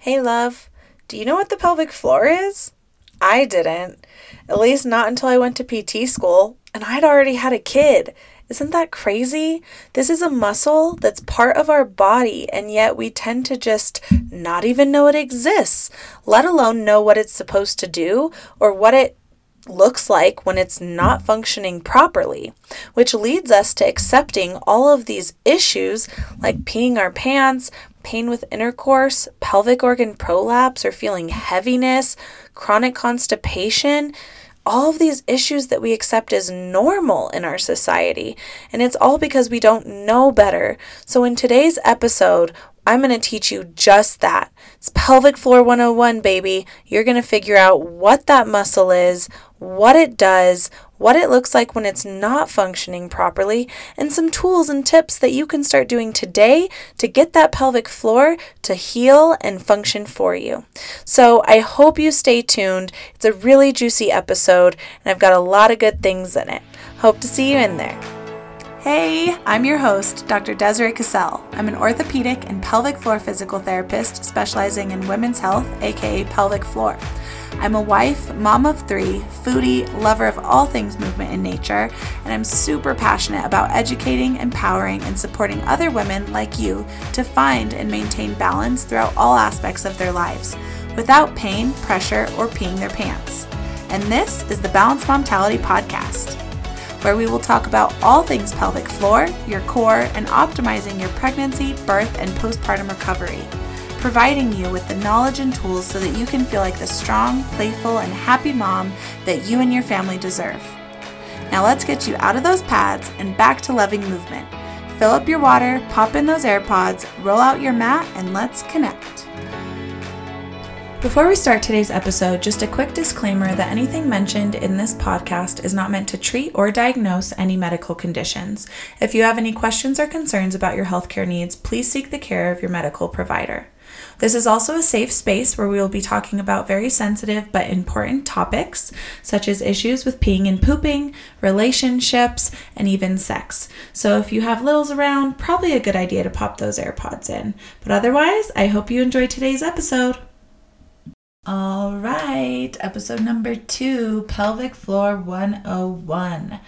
Hey, love, do you know what the pelvic floor is? I didn't, at least not until I went to PT school, and I'd already had a kid. Isn't that crazy? This is a muscle that's part of our body, and yet we tend to just not even know it exists, let alone know what it's supposed to do or what it looks like when it's not functioning properly, which leads us to accepting all of these issues like peeing our pants, pain with intercourse, pelvic organ prolapse, or feeling heaviness, chronic constipation. All of these issues that we accept as normal in our society, and it's all because we don't know better. So, in today's episode, I'm going to teach you just that. It's pelvic floor 101, baby. You're going to figure out what that muscle is, what it does, what it looks like when it's not functioning properly, and some tools and tips that you can start doing today to get that pelvic floor to heal and function for you. So I hope you stay tuned. It's a really juicy episode, and I've got a lot of good things in it. Hope to see you in there. Hey, I'm your host, Dr. Desiree Cassell. I'm an orthopedic and pelvic floor physical therapist specializing in women's health, aka pelvic floor. I'm a wife, mom of three, foodie, lover of all things movement and nature, and I'm super passionate about educating, empowering, and supporting other women like you to find and maintain balance throughout all aspects of their lives without pain, pressure, or peeing their pants. And this is the Balanced Momtality Podcast where we will talk about all things pelvic floor, your core, and optimizing your pregnancy, birth, and postpartum recovery, providing you with the knowledge and tools so that you can feel like the strong, playful, and happy mom that you and your family deserve. Now let's get you out of those pads and back to loving movement. Fill up your water, pop in those AirPods, roll out your mat, and let's connect. Before we start today's episode, just a quick disclaimer that anything mentioned in this podcast is not meant to treat or diagnose any medical conditions. If you have any questions or concerns about your healthcare needs, please seek the care of your medical provider. This is also a safe space where we will be talking about very sensitive but important topics, such as issues with peeing and pooping, relationships, and even sex. So if you have littles around, probably a good idea to pop those AirPods in. But otherwise, I hope you enjoyed today's episode. All right, episode number two Pelvic Floor 101.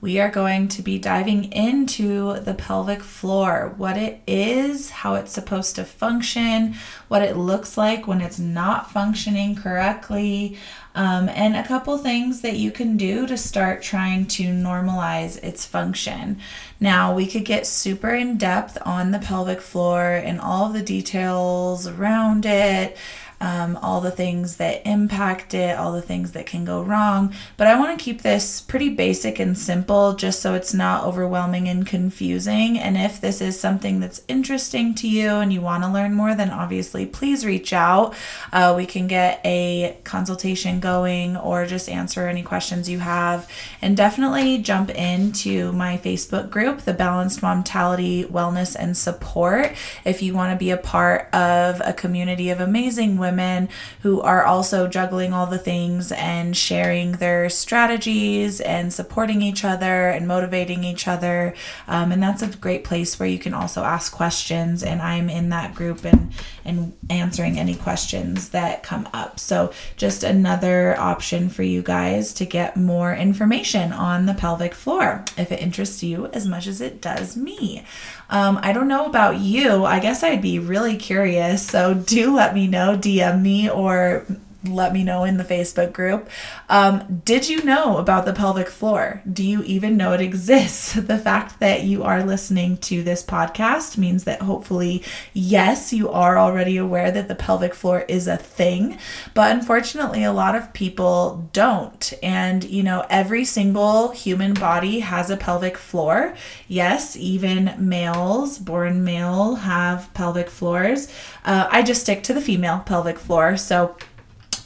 We are going to be diving into the pelvic floor, what it is, how it's supposed to function, what it looks like when it's not functioning correctly, um, and a couple things that you can do to start trying to normalize its function. Now, we could get super in depth on the pelvic floor and all the details around it um, all the things that impact it, all the things that can go wrong. But I want to keep this pretty basic and simple just so it's not overwhelming and confusing. And if this is something that's interesting to you and you want to learn more, then obviously please reach out. Uh, we can get a consultation going or just answer any questions you have. And definitely jump into my Facebook group, the Balanced Momtality Wellness and Support, if you want to be a part of a community of amazing women women who are also juggling all the things and sharing their strategies and supporting each other and motivating each other. Um, and that's a great place where you can also ask questions. And I'm in that group and, and answering any questions that come up. So, just another option for you guys to get more information on the pelvic floor if it interests you as much as it does me. Um, I don't know about you. I guess I'd be really curious. So do let me know, DM me, or let me know in the Facebook group. Um, did you know about the pelvic floor? Do you even know it exists? The fact that you are listening to this podcast means that hopefully, yes, you are already aware that the pelvic floor is a thing. But unfortunately, a lot of people don't. And, you know, every single human body has a pelvic floor. Yes, even males, born male, have pelvic floors. Uh, I just stick to the female pelvic floor. So,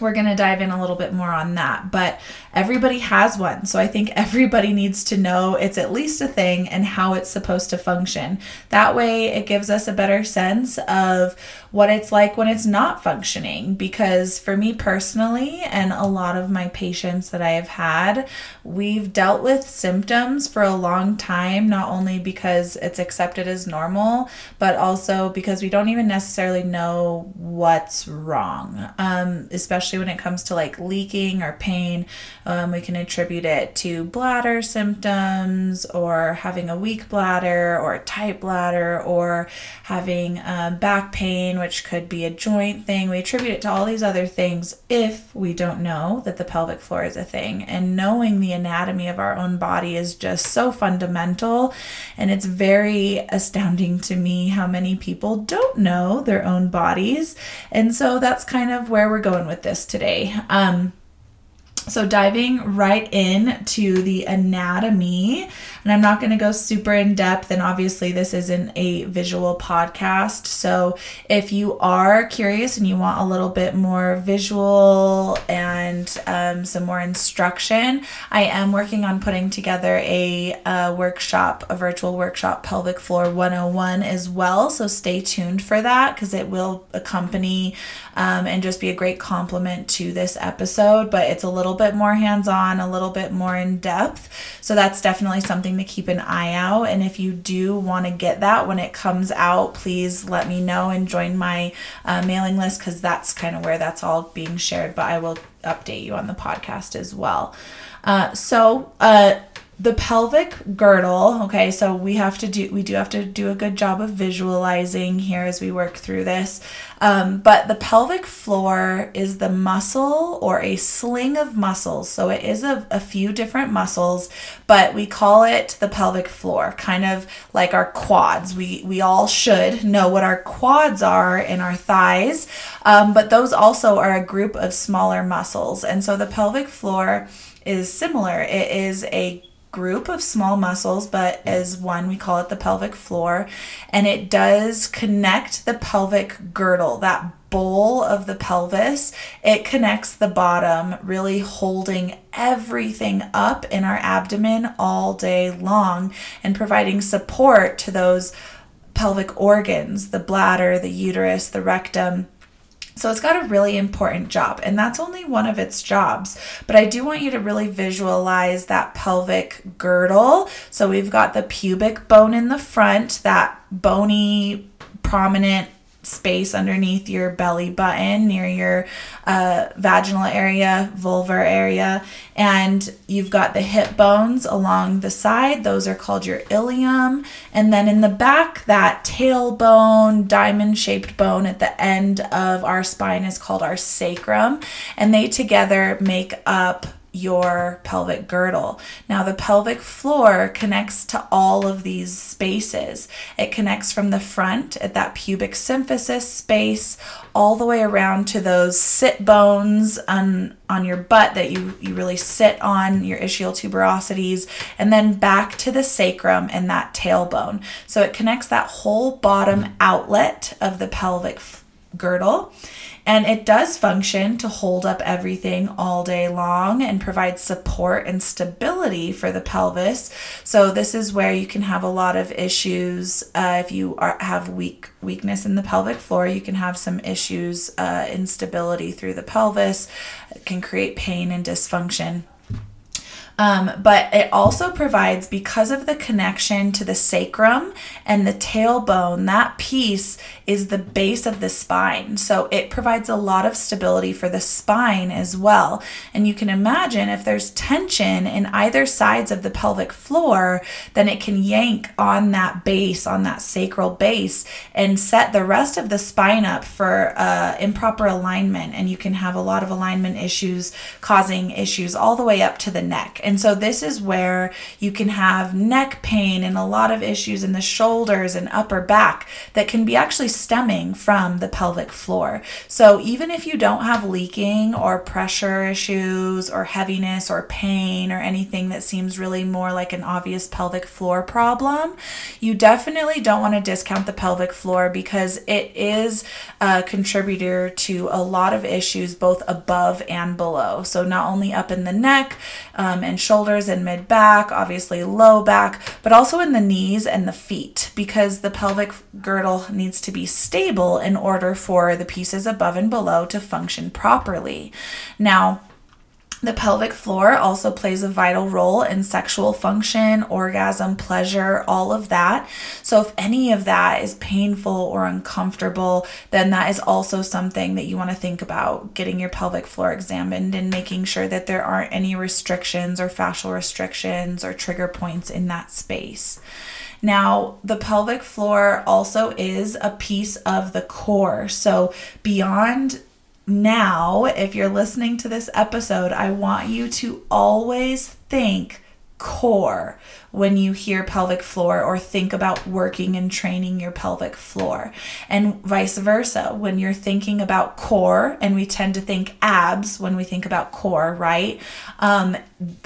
we're going to dive in a little bit more on that. But everybody has one. So I think everybody needs to know it's at least a thing and how it's supposed to function. That way, it gives us a better sense of what it's like when it's not functioning. Because for me personally, and a lot of my patients that I have had, we've dealt with symptoms for a long time, not only because it's accepted as normal, but also because we don't even necessarily know what's wrong, um, especially when it comes to like leaking or pain. Um, we can attribute it to bladder symptoms or having a weak bladder or a tight bladder or having uh, back pain, which could be a joint thing. We attribute it to all these other things if we don't know that the pelvic floor is a thing. And knowing the anatomy of our own body is just so fundamental. And it's very astounding to me how many people don't know their own bodies. And so that's kind of where we're going with this today. Um, so, diving right in to the anatomy, and I'm not going to go super in depth, and obviously, this isn't a visual podcast. So, if you are curious and you want a little bit more visual and um, some more instruction, I am working on putting together a, a workshop, a virtual workshop, Pelvic Floor 101 as well. So, stay tuned for that because it will accompany um, and just be a great complement to this episode, but it's a little bit more hands on, a little bit more in depth. So that's definitely something to keep an eye out. And if you do want to get that when it comes out, please let me know and join my uh, mailing list because that's kind of where that's all being shared. But I will update you on the podcast as well. Uh, so, uh, the pelvic girdle okay so we have to do we do have to do a good job of visualizing here as we work through this. Um, but the pelvic floor is the muscle or a sling of muscles. So it is a, a few different muscles but we call it the pelvic floor kind of like our quads. We we all should know what our quads are in our thighs um, but those also are a group of smaller muscles. And so the pelvic floor is similar. It is a group of small muscles, but as one, we call it the pelvic floor. And it does connect the pelvic girdle, that bowl of the pelvis. It connects the bottom, really holding everything up in our abdomen all day long and providing support to those pelvic organs the bladder, the uterus, the rectum so it's got a really important job, and that's only one of its jobs. But I do want you to really visualize that pelvic girdle. So we've got the pubic bone in the front, that bony, prominent space underneath your belly button near your uh, vaginal area, vulvar area, and you've got the hip bones along the side. Those are called your ilium. And then in the back, that tailbone, diamond shaped bone at the end of our spine is called our sacrum. And they together make up your pelvic girdle. Now, the pelvic floor connects to all of these spaces. It connects from the front at that pubic symphysis space all the way around to those sit bones on, on your butt that you, you really sit on, your ischial tuberosities, and then back to the sacrum and that tailbone. So it connects that whole bottom outlet of the pelvic girdle and it does function to hold up everything all day long and provide support and stability for the pelvis. So this is where you can have a lot of issues uh, if you are, have weak weakness in the pelvic floor. You can have some issues, uh, instability through the pelvis. It can create pain and dysfunction. Um, but it also provides, because of the connection to the sacrum and the tailbone, that piece is the base of the spine. So it provides a lot of stability for the spine as well. And you can imagine if there's tension in either sides of the pelvic floor, then it can yank on that base, on that sacral base, and set the rest of the spine up for uh, improper alignment. And you can have a lot of alignment issues causing issues all the way up to the neck And so this is where you can have neck pain and a lot of issues in the shoulders and upper back that can be actually stemming from the pelvic floor. So even if you don't have leaking or pressure issues or heaviness or pain or anything that seems really more like an obvious pelvic floor problem, you definitely don't want to discount the pelvic floor because it is a contributor to a lot of issues both above and below. So not only up in the neck um, and shoulders and mid back, obviously low back, but also in the knees and the feet because the pelvic girdle needs to be stable in order for the pieces above and below to function properly. Now, the pelvic floor also plays a vital role in sexual function, orgasm, pleasure, all of that. So, if any of that is painful or uncomfortable, then that is also something that you want to think about getting your pelvic floor examined and making sure that there aren't any restrictions or fascial restrictions or trigger points in that space. Now, the pelvic floor also is a piece of the core. So, beyond now, if you're listening to this episode, I want you to always think core when you hear pelvic floor or think about working and training your pelvic floor. And vice versa, when you're thinking about core, and we tend to think abs when we think about core, right? Um,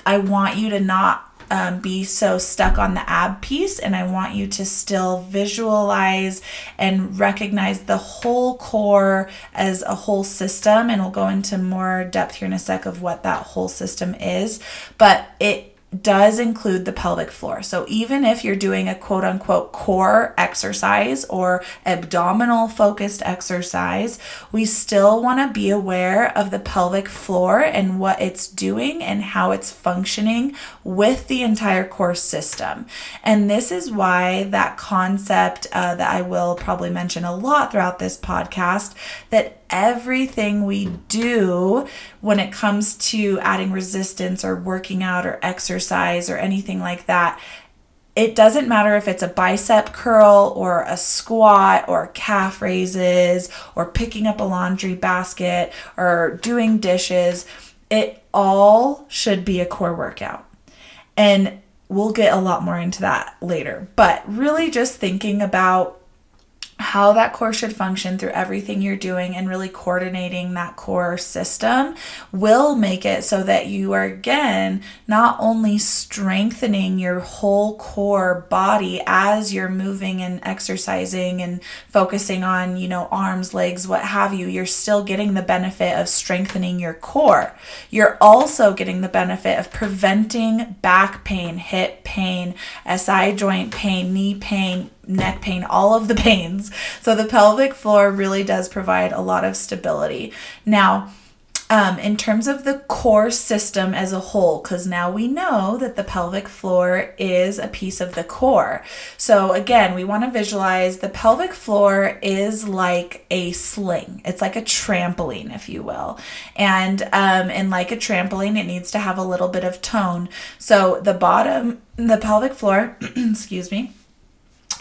I want you to not um, be so stuck on the ab piece, and I want you to still visualize and recognize the whole core as a whole system. And we'll go into more depth here in a sec of what that whole system is. But it does include the pelvic floor. So even if you're doing a quote unquote core exercise or abdominal focused exercise, we still want to be aware of the pelvic floor and what it's doing and how it's functioning with the entire core system. And this is why that concept uh, that I will probably mention a lot throughout this podcast that everything we do when it comes to adding resistance or working out or exercise or anything like that. It doesn't matter if it's a bicep curl or a squat or calf raises or picking up a laundry basket or doing dishes. It all should be a core workout. And we'll get a lot more into that later. But really, just thinking about how that core should function through everything you're doing and really coordinating that core system will make it so that you are again not only strengthening your whole core body as you're moving and exercising and focusing on, you know, arms, legs, what have you, you're still getting the benefit of strengthening your core. You're also getting the benefit of preventing back pain, hip pain, SI joint pain, knee pain, neck pain, all of the pains. So the pelvic floor really does provide a lot of stability. Now, um, in terms of the core system as a whole, because now we know that the pelvic floor is a piece of the core. So, again, we want to visualize the pelvic floor is like a sling, it's like a trampoline, if you will. And, um, and like a trampoline, it needs to have a little bit of tone. So, the bottom, the pelvic floor, excuse me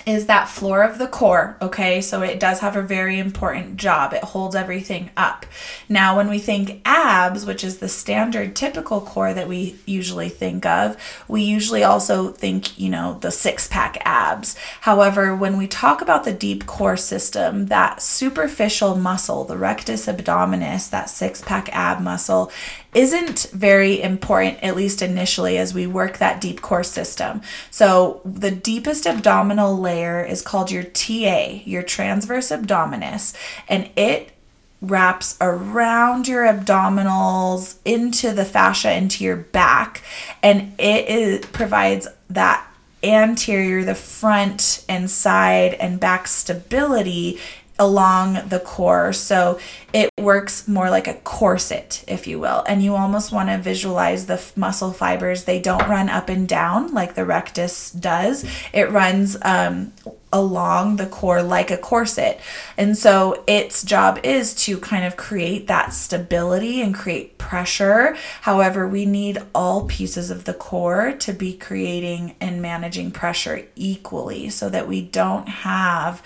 is that floor of the core, okay? So it does have a very important job. It holds everything up. Now, when we think abs, which is the standard typical core that we usually think of, we usually also think, you know, the six pack abs. However, when we talk about the deep core system, that superficial muscle, the rectus abdominis, that six pack ab muscle, isn't very important, at least initially, as we work that deep core system. So, the deepest abdominal layer is called your TA, your transverse abdominis, and it wraps around your abdominals into the fascia into your back and it is, provides that anterior the front and side and back stability along the core. So it works more like a corset, if you will. And you almost want to visualize the f- muscle fibers. They don't run up and down like the rectus does, it runs um, along the core like a corset. And so its job is to kind of create that stability and create pressure. However, we need all pieces of the core to be creating and managing pressure equally so that we don't have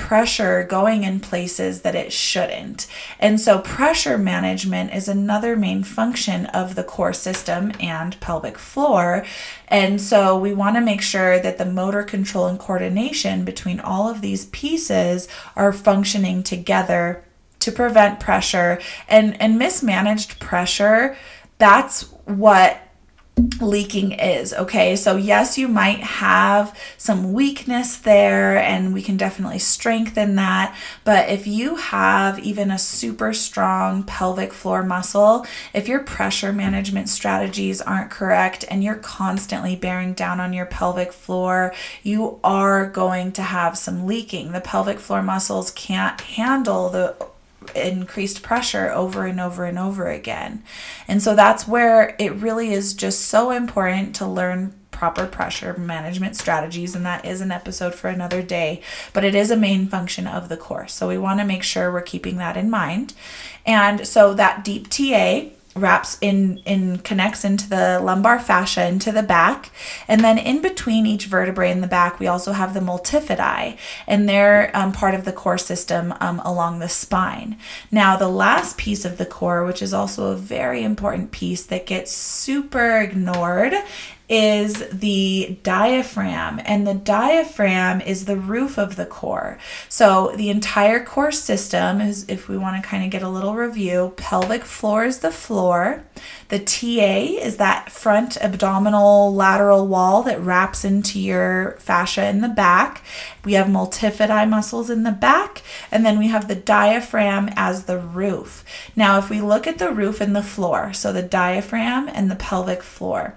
pressure going in places that it shouldn't. And so, pressure management is another main function of the core system and pelvic floor. And so, we want to make sure that the motor control and coordination between all of these pieces are functioning together to prevent pressure and and mismanaged pressure that's what leaking is. Okay, so yes, you might have some weakness there, and we can definitely strengthen that. But if you have even a super strong pelvic floor muscle, if your pressure management strategies aren't correct and you're constantly bearing down on your pelvic floor, you are going to have some leaking. The pelvic floor muscles can't handle the increased pressure over and over and over again. And so that's where it really is just so important to learn proper pressure management strategies and that is an episode for another day but it is a main function of the course so we want to make sure we're keeping that in mind and so that deep TA wraps in in connects into the lumbar fascia into the back. And then in between each vertebrae in the back we also have the multifidi and they're um, part of the core system um, along the spine. Now the last piece of the core which is also a very important piece that gets super ignored is the diaphragm, and the diaphragm is the roof of the core. So, the entire core system is, if we want to kind of get a little review, pelvic floor is the floor, the TA is that front abdominal lateral wall that wraps into your fascia in the back. We have multifidi muscles in the back, and then we have the diaphragm as the roof. Now, if we look at the roof and the floor, so the diaphragm and the pelvic floor,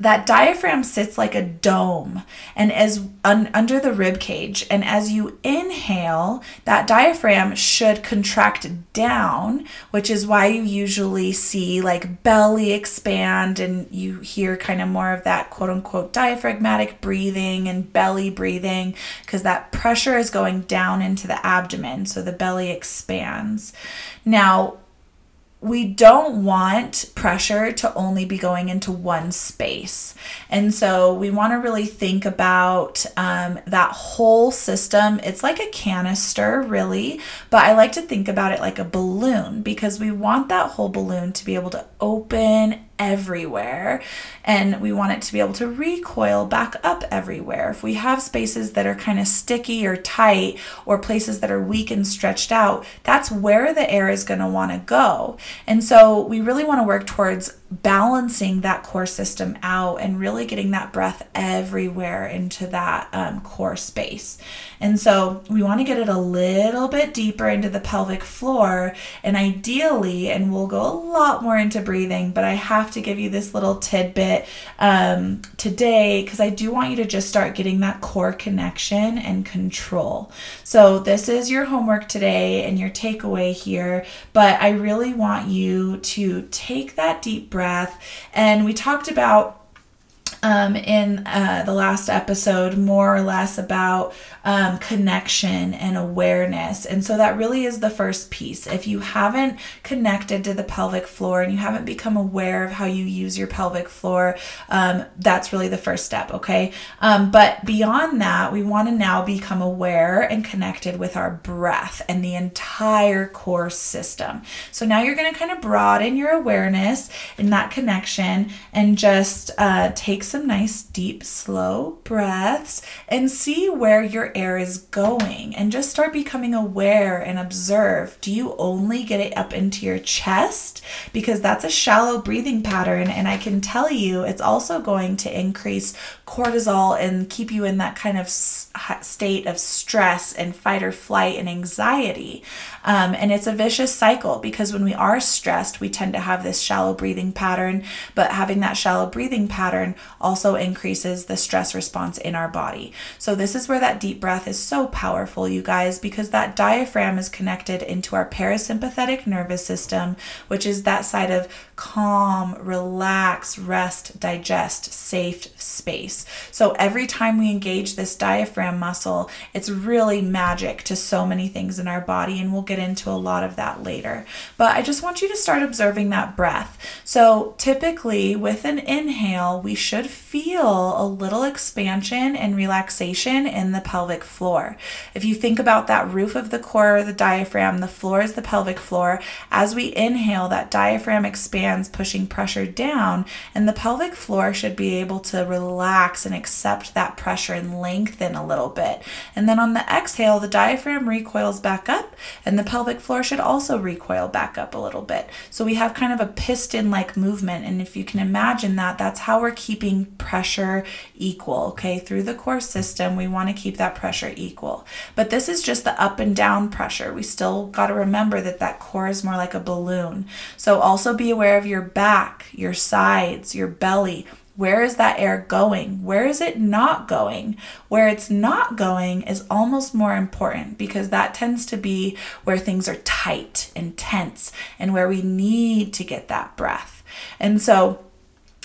that diaphragm sits like a dome and as un, under the rib cage. And as you inhale that diaphragm should contract down which is why you usually see like belly expand and you hear kind of more of that quote unquote diaphragmatic breathing and belly breathing because that pressure is going down into the abdomen so the belly expands. Now we don't want pressure to only be going into one space. And so we want to really think about um, that whole system. It's like a canister, really, but I like to think about it like a balloon because we want that whole balloon to be able to open everywhere and we want it to be able to recoil back up everywhere. If we have spaces that are kind of sticky or tight or places that are weak and stretched out, that's where the air is going to want to go. And so we really want to work towards balancing that core system out and really getting that breath everywhere into that um, core space. And so we want to get it a little bit deeper into the pelvic floor. And ideally, and we'll go a lot more into breathing, but I have to give you this little tidbit um, today because I do want you to just start getting that core connection and control. So this is your homework today and your takeaway here, but I really want you to take that deep breath breath. And we talked about um, in uh, the last episode more or less about um, connection and awareness. And so that really is the first piece. If you haven't connected to the pelvic floor and you haven't become aware of how you use your pelvic floor, um, that's really the first step, okay? Um, but beyond that, we want to now become aware and connected with our breath and the entire core system. So now you're going to kind of broaden your awareness in that connection and just uh, take some nice, deep, slow breaths and see where your air is going and just start becoming aware and observe. Do you only get it up into your chest? Because that's a shallow breathing pattern, and I can tell you it's also going to increase cortisol and keep you in that kind of state of stress and fight or flight and anxiety. Um, and it's a vicious cycle because when we are stressed, we tend to have this shallow breathing pattern, but having that shallow breathing pattern also increases the stress response in our body. So, this is where that deep breath is so powerful, you guys, because that diaphragm is connected into our parasympathetic nervous system, which is that side of calm, relax, rest, digest, safe space. So, every time we engage this diaphragm muscle, it's really magic to so many things in our body, and we'll get into a lot of that later. But I just want you to start observing that breath. So, typically with an inhale, we should feel a little expansion and relaxation in the pelvic floor. If you think about that roof of the core, the diaphragm, the floor is the pelvic floor. As we inhale, that diaphragm expands, pushing pressure down, and the pelvic floor should be able to relax and accept that pressure and lengthen a little bit. And then on the exhale, the diaphragm recoils back up, and the pelvic floor should also recoil back up a little bit. So we have kind of a piston like movement. And if you can imagine that, that's how we're keeping pressure equal. Okay, through the core system, we want to keep that pressure equal. But this is just the up and down pressure. We still got to remember that that core is more like a balloon. So also be aware of your back, your sides, your belly. Where is that air going? Where is it not going? Where it's not going is almost more important because that tends to be where things are tight and tense and where we need to get that breath. And so,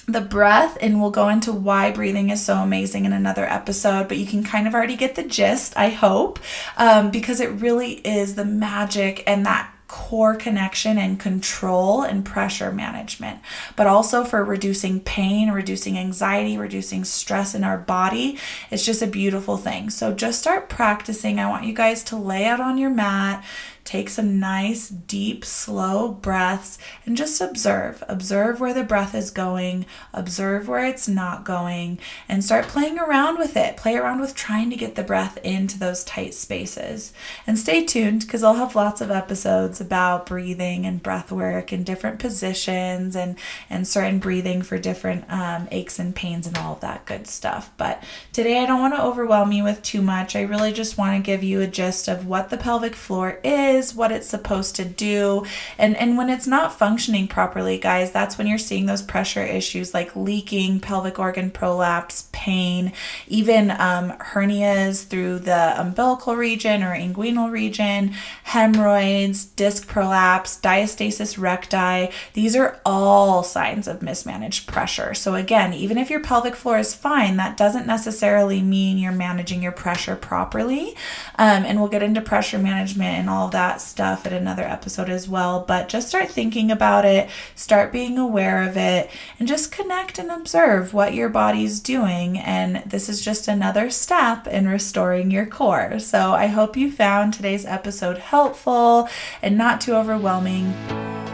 the breath, and we'll go into why breathing is so amazing in another episode, but you can kind of already get the gist, I hope, um, because it really is the magic and that core connection and control and pressure management, but also for reducing pain, reducing anxiety, reducing stress in our body. It's just a beautiful thing. So just start practicing. I want you guys to lay out on your mat Take some nice, deep, slow breaths and just observe. Observe where the breath is going, observe where it's not going, and start playing around with it. Play around with trying to get the breath into those tight spaces. And stay tuned because I'll have lots of episodes about breathing and breath work and different positions and, and certain breathing for different um, aches and pains and all of that good stuff. But today I don't want to overwhelm you with too much. I really just want to give you a gist of what the pelvic floor is is, what it's supposed to do. And and when it's not functioning properly, guys, that's when you're seeing those pressure issues like leaking, pelvic organ prolapse, pain, even um, hernias through the umbilical region or inguinal region, hemorrhoids, disc prolapse, diastasis recti. These are all signs of mismanaged pressure. So again, even if your pelvic floor is fine, that doesn't necessarily mean you're managing your pressure properly. Um, and we'll get into pressure management and all of that that stuff at another episode as well. But just start thinking about it, start being aware of it, and just connect and observe what your body's doing. And this is just another step in restoring your core. So I hope you found today's episode helpful and not too overwhelming.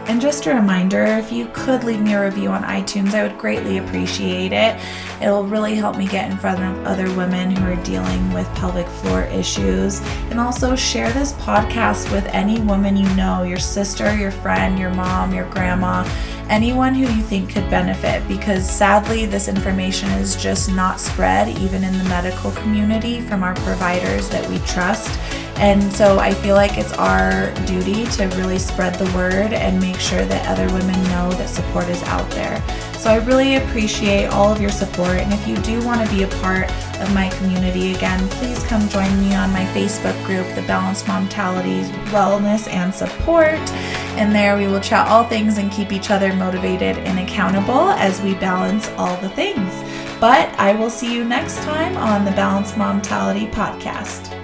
And just a reminder if you could leave me a review on iTunes, I would greatly appreciate it. It'll really help me get in front of other women who are dealing with pelvic floor issues. And also share this podcast with any woman you know your sister, your friend, your mom, your grandma anyone who you think could benefit because sadly, this information is just not spread even in the medical community from our providers that we trust. And so I feel like it's our duty to really spread the word and make sure that other women know that support is out there. So I really appreciate all of your support. And if you do want to be a part of my community again, please come join me on my Facebook group, The Balanced Momtality Wellness and Support. And there we will chat all things and keep each other motivated and accountable as we balance all the things. But I will see you next time on the Balanced Momtality podcast.